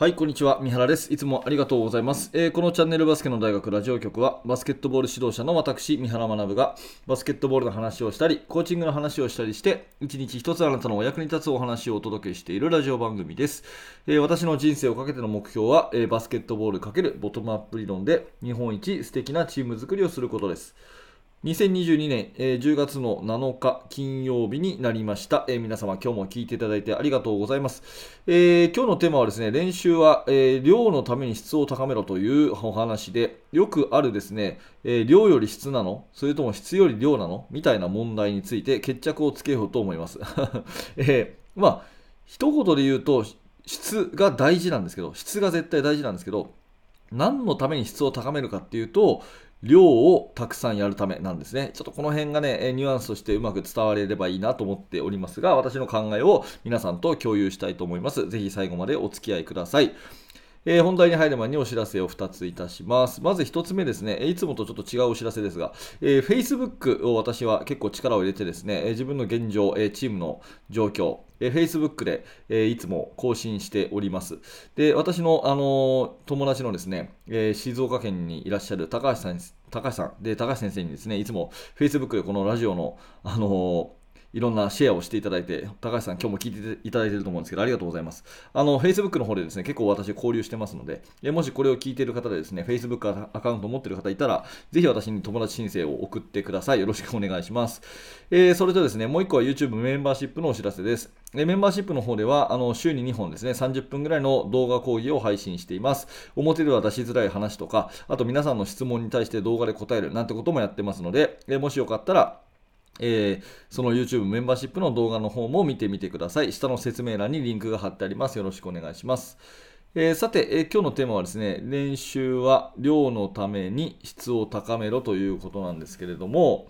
はい、こんにちは。三原です。いつもありがとうございます。えー、このチャンネルバスケの大学ラジオ局は、バスケットボール指導者の私、三原学が、バスケットボールの話をしたり、コーチングの話をしたりして、一日一つあなたのお役に立つお話をお届けしているラジオ番組です。えー、私の人生をかけての目標は、えー、バスケットボール×ボトムアップ理論で、日本一素敵なチーム作りをすることです。2022年、えー、10月の7日金曜日になりました、えー、皆様今日も聞いていただいてありがとうございます、えー、今日のテーマはですね練習は、え量のために質を高めろというお話でよくあるですね、え量より質なのそれとも質より量なのみたいな問題について決着をつけようと思います、えまあ一言で言うと質が大事なんですけど質が絶対大事なんですけど何のために質を高めるかっていうと量をたくさんやるためなんですね。ちょっとこの辺がね、ニュアンスとしてうまく伝われればいいなと思っておりますが、私の考えを皆さんと共有したいと思います。ぜひ最後までお付き合いください。えー、本題に入る前にお知らせを2ついたします。まず1つ目ですね、いつもとちょっと違うお知らせですが、えー、Facebook を私は結構力を入れてですね、自分の現状、チームの状況、え Facebook で、えいつも更新しております。で、私の、あの友達のですね、え静岡県にいらっしゃる高橋さん高橋さんで高橋先生にですねいつも Facebook でこのラジオの、あのいろんなシェアをしていただいて、高橋さん、今日も聞いていただいていると思うんですけど、ありがとうございます。あの、Facebook の方でですね、結構私交流してますので、えもしこれを聞いている方でですね、Facebook アカウントを持っている方いたら、ぜひ私に友達申請を送ってください。よろしくお願いします。えー、それとですね、もう1個は YouTube メンバーシップのお知らせです。えメンバーシップの方では、あの週に2本ですね、30分ぐらいの動画講義を配信しています。表では出しづらい話とか、あと皆さんの質問に対して動画で答えるなんてこともやってますので、えもしよかったら、えー、その YouTube メンバーシップの動画の方も見てみてください。下の説明欄にリンクが貼ってあります。よろしくお願いします。えー、さて、えー、今日のテーマはですね、練習は量のために質を高めろということなんですけれども、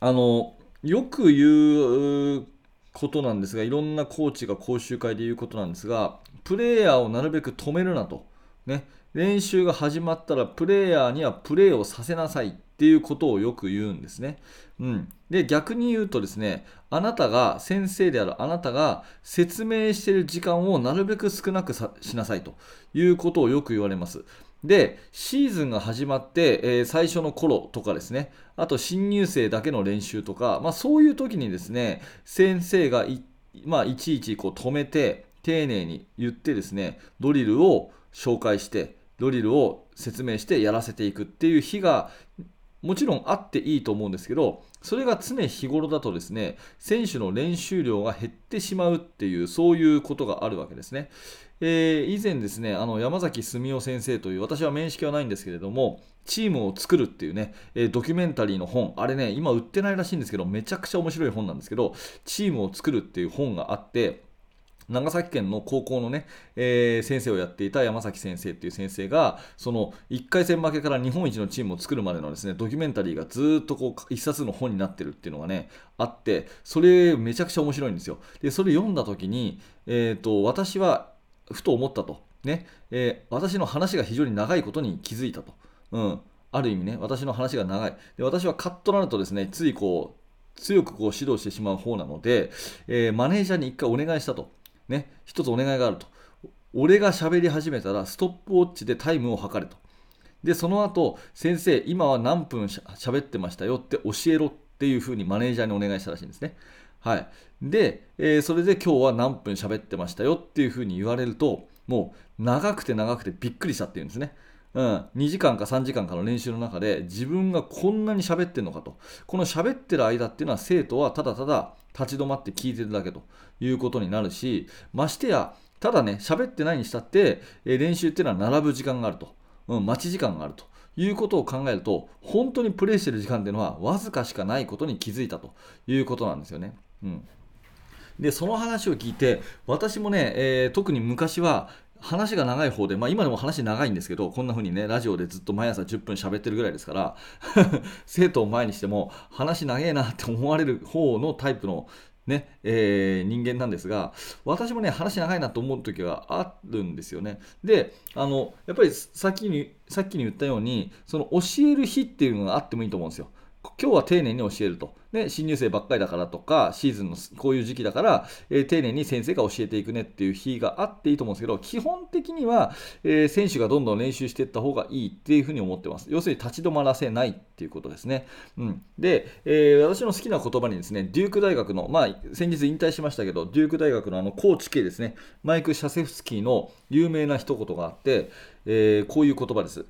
あの、よく言うことなんですが、いろんなコーチが講習会で言うことなんですが、プレイヤーをなるべく止めるなと。ね、練習が始まったらプレイヤーにはプレーをさせなさいっていうことをよく言うんですね。うん、で逆に言うとですねあなたが先生であるあなたが説明している時間をなるべく少なくしなさいということをよく言われます。で、シーズンが始まって、えー、最初の頃とかですね、あと新入生だけの練習とか、まあ、そういう時にですね、先生がい,、まあ、いちいちこう止めて、丁寧に言ってですね、ドリルを紹介して、ドリルを説明してやらせていくっていう日がもちろんあっていいと思うんですけど、それが常日頃だとですね、選手の練習量が減ってしまうっていう、そういうことがあるわけですね。えー、以前ですね、あの山崎澄夫先生という、私は面識はないんですけれども、チームを作るっていうね、えー、ドキュメンタリーの本、あれね、今売ってないらしいんですけど、めちゃくちゃ面白い本なんですけど、チームを作るっていう本があって、長崎県の高校のね、えー、先生をやっていた山崎先生っていう先生がその1回戦負けから日本一のチームを作るまでのですねドキュメンタリーがずっとこう1冊の本になってるっていうのがねあってそれめちゃくちゃ面白いんですよ。でそれ読んだ時に、えーと、私はふと思ったと。ね、えー、私の話が非常に長いことに気づいたと、うん、ある意味ね私の話が長い。で私はカットなるとですねついこう強くこう指導してしまう方なので、えー、マネージャーに1回お願いしたと。ね、一つお願いがあると。俺が喋り始めたらストップウォッチでタイムを測れと。で、その後、先生、今は何分しゃべってましたよって教えろっていうふうにマネージャーにお願いしたらしいんですね。はい。で、えー、それで今日は何分喋ってましたよっていうふうに言われると、もう長くて長くてびっくりしたっていうんですね。うん、2時間か3時間かの練習の中で自分がこんなに喋ってるのかとこの喋ってる間っていうのは生徒はただただ立ち止まって聞いてるだけということになるしましてやただね喋ってないにしたって、え練習っていうのは並ぶ時間があると、うん、待ち時間があるということを考えると本当にプレイしてる時間っていうのはわずかしかないことに気づいたということなんですよね。うんでその話を聞いて私もね、えー、特に昔は話が長い方で、まあ、今でも話長いんですけどこんな風にねラジオでずっと毎朝10分喋ってるぐらいですから 生徒を前にしても話長えなって思われる方のタイプのねえー、人間なんですが私もね話長いなと思う時があるんですよね。であのやっぱりさっきにさっきに言ったようにその教える日っていうのがあってもいいと思うんですよ。今日は丁寧に教えると。ね、新入生ばっかりだからとか、シーズンのこういう時期だから、えー、丁寧に先生が教えていくねっていう日があっていいと思うんですけど、基本的には、えー、選手がどんどん練習していった方がいいっていうふうに思ってます。要するに立ち止まらせないっていうことですね。うん、で、えー、私の好きな言葉にですね、デューク大学の、まあ、先日引退しましたけど、デューク大学のあのコーチ系ですね、マイク・シャセフスキーの有名な一言があって、えこういう言葉です。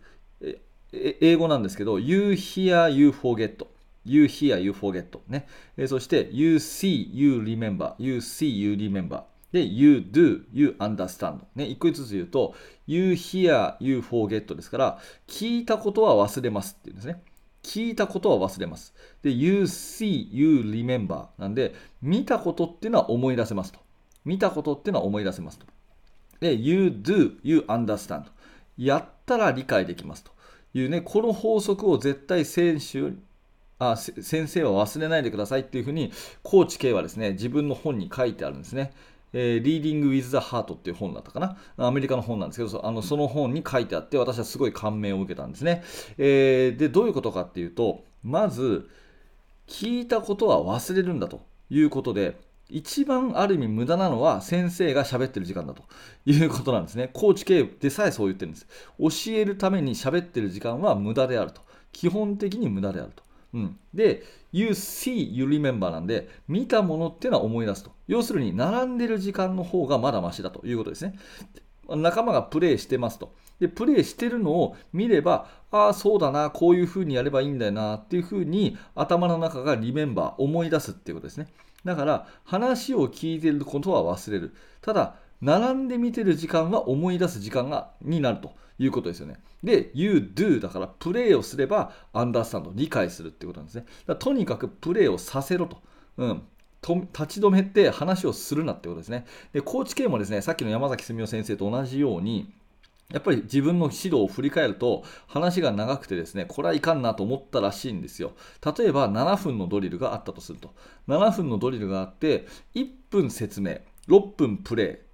英語なんですけど、You hear, you forget. You hear, you forget. ね。えそして、You see, you remember. You see, you remember. で、You do, you understand. ね。一個ずつ言うと、You hear, you forget ですから、聞いたことは忘れますっていうんですね。聞いたことは忘れます。で、You see, you remember なんで、見たことっていうのは思い出せますと。見たことっていうのは思い出せますと。で、You do, you understand やったら理解できますというね、この法則を絶対選手あ先生は忘れないでくださいっていうふうに、コーチ K はですね、自分の本に書いてあるんですね。えー、Reading with the Heart っていう本だったかな。アメリカの本なんですけど、あのその本に書いてあって、私はすごい感銘を受けたんですね。えー、で、どういうことかっていうと、まず、聞いたことは忘れるんだということで、一番ある意味無駄なのは先生が喋ってる時間だということなんですね。コーチ系でさえそう言ってるんです。教えるために喋ってる時間は無駄であると。基本的に無駄であると。うん、で、You see, you remember なんで、見たものっていうのは思い出すと。要するに、並んでる時間の方がまだマシだということですね。仲間がプレイしてますと。で、プレイしてるのを見れば、ああ、そうだな、こういうふうにやればいいんだよな、っていうふうに頭の中がリメンバー、思い出すっていうことですね。だから話を聞いてることは忘れる。ただ、並んで見てる時間は思い出す時間がになるということですよね。で、you do だからプレイをすれば understand 理解するってことなんですね。だとにかくプレイをさせろと。うん。と立ち止めて話をするなってことですね。で、コーチ系もですね、さっきの山崎澄夫先生と同じように、やっぱり自分の指導を振り返ると話が長くてですね、これはいかんなと思ったらしいんですよ。例えば7分のドリルがあったとすると。7分のドリルがあって、1分説明、6分プレイ、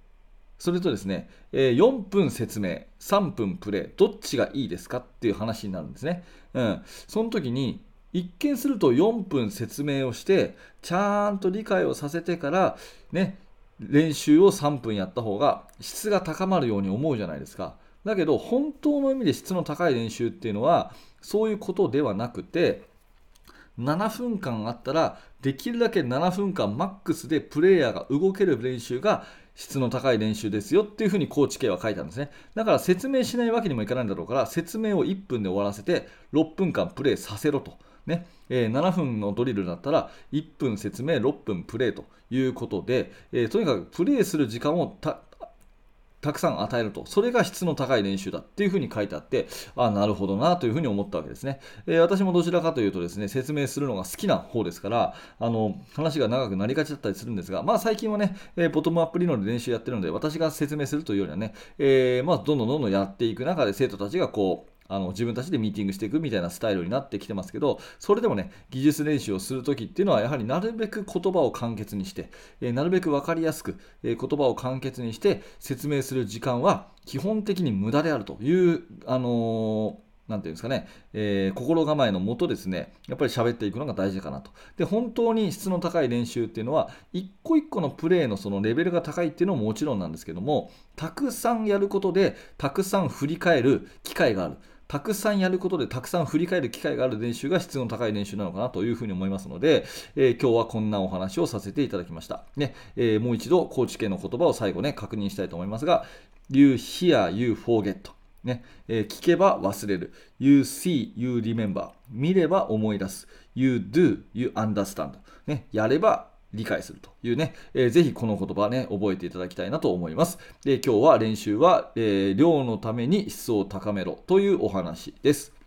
それとですね、4分説明、3分プレイ、どっちがいいですかっていう話になるんですね。うん。その時に、一見すると4分説明をして、ちゃんと理解をさせてから、ね、練習を3分やった方が質が高まるように思うじゃないですか。だけど本当の意味で質の高い練習っていうのはそういうことではなくて7分間あったらできるだけ7分間マックスでプレイヤーが動ける練習が質の高い練習ですよっていうふうにコーチ系は書いたんですね。だから説明しないわけにもいかないんだろうから説明を1分で終わらせて6分間プレイさせろと。ね。えー、7分のドリルだったら1分説明6分プレイということで、えー、とにかくプレイする時間をたくさん与えると、それが質の高い練習だっていうふうに書いてあって、あなるほどなというふうに思ったわけですね、えー、私もどちらかというとですね、説明するのが好きな方ですから、あの話が長くなりがちだったりするんですが、まあ最近はね、えー、ボトムアップ理論で練習やってるので、私が説明するというよりはね、えー、まあどんどんどんどんやっていく中で生徒たちがこう、あの自分たちでミーティングしていくみたいなスタイルになってきてますけど、それでもね、技術練習をするときっていうのは、やはりなるべく言葉を簡潔にして、え、なるべく分かりやすく、え、言葉を簡潔にして説明する時間は基本的に無駄であるという、あのーなんていうんですかね、えー、心構えのもとですね、やっぱり喋っていくのが大事かなと。で、本当に質の高い練習っていうのは、一個一個のプレーのそのレベルが高いっていうのももちろんなんですけども、たくさんやることで、たくさん振り返る機会がある。たくさんやることでたくさん振り返る機会がある練習が質の高い練習なのかなというふうに思いますので、えー、今日はこんなお話をさせていただきました。ねえー、もう一度、コーチ系の言葉を最後ね、確認したいと思いますが、You hear, you forget. ねえー、聞けば忘れる。You see, you remember. 見れば思い出す。You do, you understand. ね、やれば理解するというね、えー、ぜひこの言葉ね、覚えていただきたいなと思います。で今日は練習は、えー、量のために質を高めろというお話です。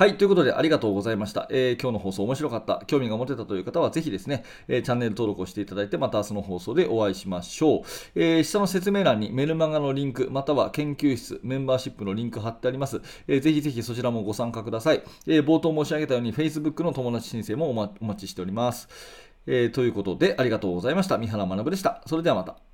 はい、ということでありがとうございました。えー、今日の放送面白かった、興味が持てたという方はぜひですね、えー、チャンネル登録をしていただいて、また明日の放送でお会いしましょう。えー、下の説明欄にメルマガのリンク、または研究室、メンバーシップのリンク貼ってあります。えー、ぜひぜひそちらもご参加ください。え冒頭申し上げたように Facebook の友達申請もお,、ま、お待ちしております。えー、ということで、ありがとうございました。三原学でした。それではまた。